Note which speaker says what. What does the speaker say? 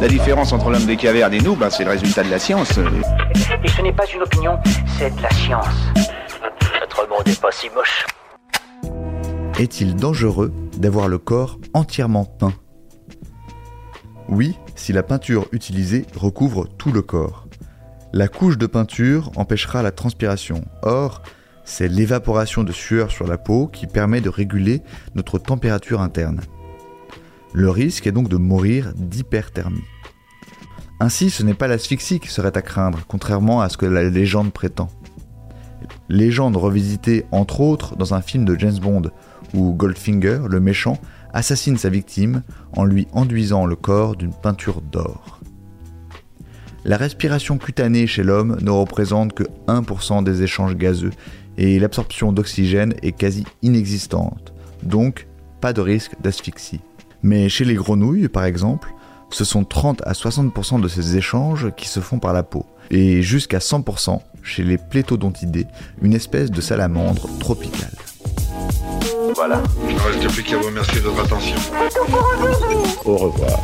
Speaker 1: La différence entre l'homme des cavernes et nous, ben, c'est le résultat de la science.
Speaker 2: Et ce n'est pas une opinion, c'est de la science. Notre monde n'est pas si moche.
Speaker 3: Est-il dangereux d'avoir le corps entièrement peint? Oui, si la peinture utilisée recouvre tout le corps. La couche de peinture empêchera la transpiration. Or, c'est l'évaporation de sueur sur la peau qui permet de réguler notre température interne. Le risque est donc de mourir d'hyperthermie. Ainsi, ce n'est pas l'asphyxie qui serait à craindre, contrairement à ce que la légende prétend. Légende revisitée entre autres dans un film de James Bond, où Goldfinger, le méchant, assassine sa victime en lui enduisant le corps d'une peinture d'or. La respiration cutanée chez l'homme ne représente que 1% des échanges gazeux et l'absorption d'oxygène est quasi inexistante, donc pas de risque d'asphyxie. Mais chez les grenouilles, par exemple, ce sont 30 à 60% de ces échanges qui se font par la peau, et jusqu'à 100% chez les plétodontidés, une espèce de salamandre tropicale.
Speaker 4: Voilà.
Speaker 5: Il ne reste plus qu'à vous remercier de votre attention.
Speaker 4: Au revoir.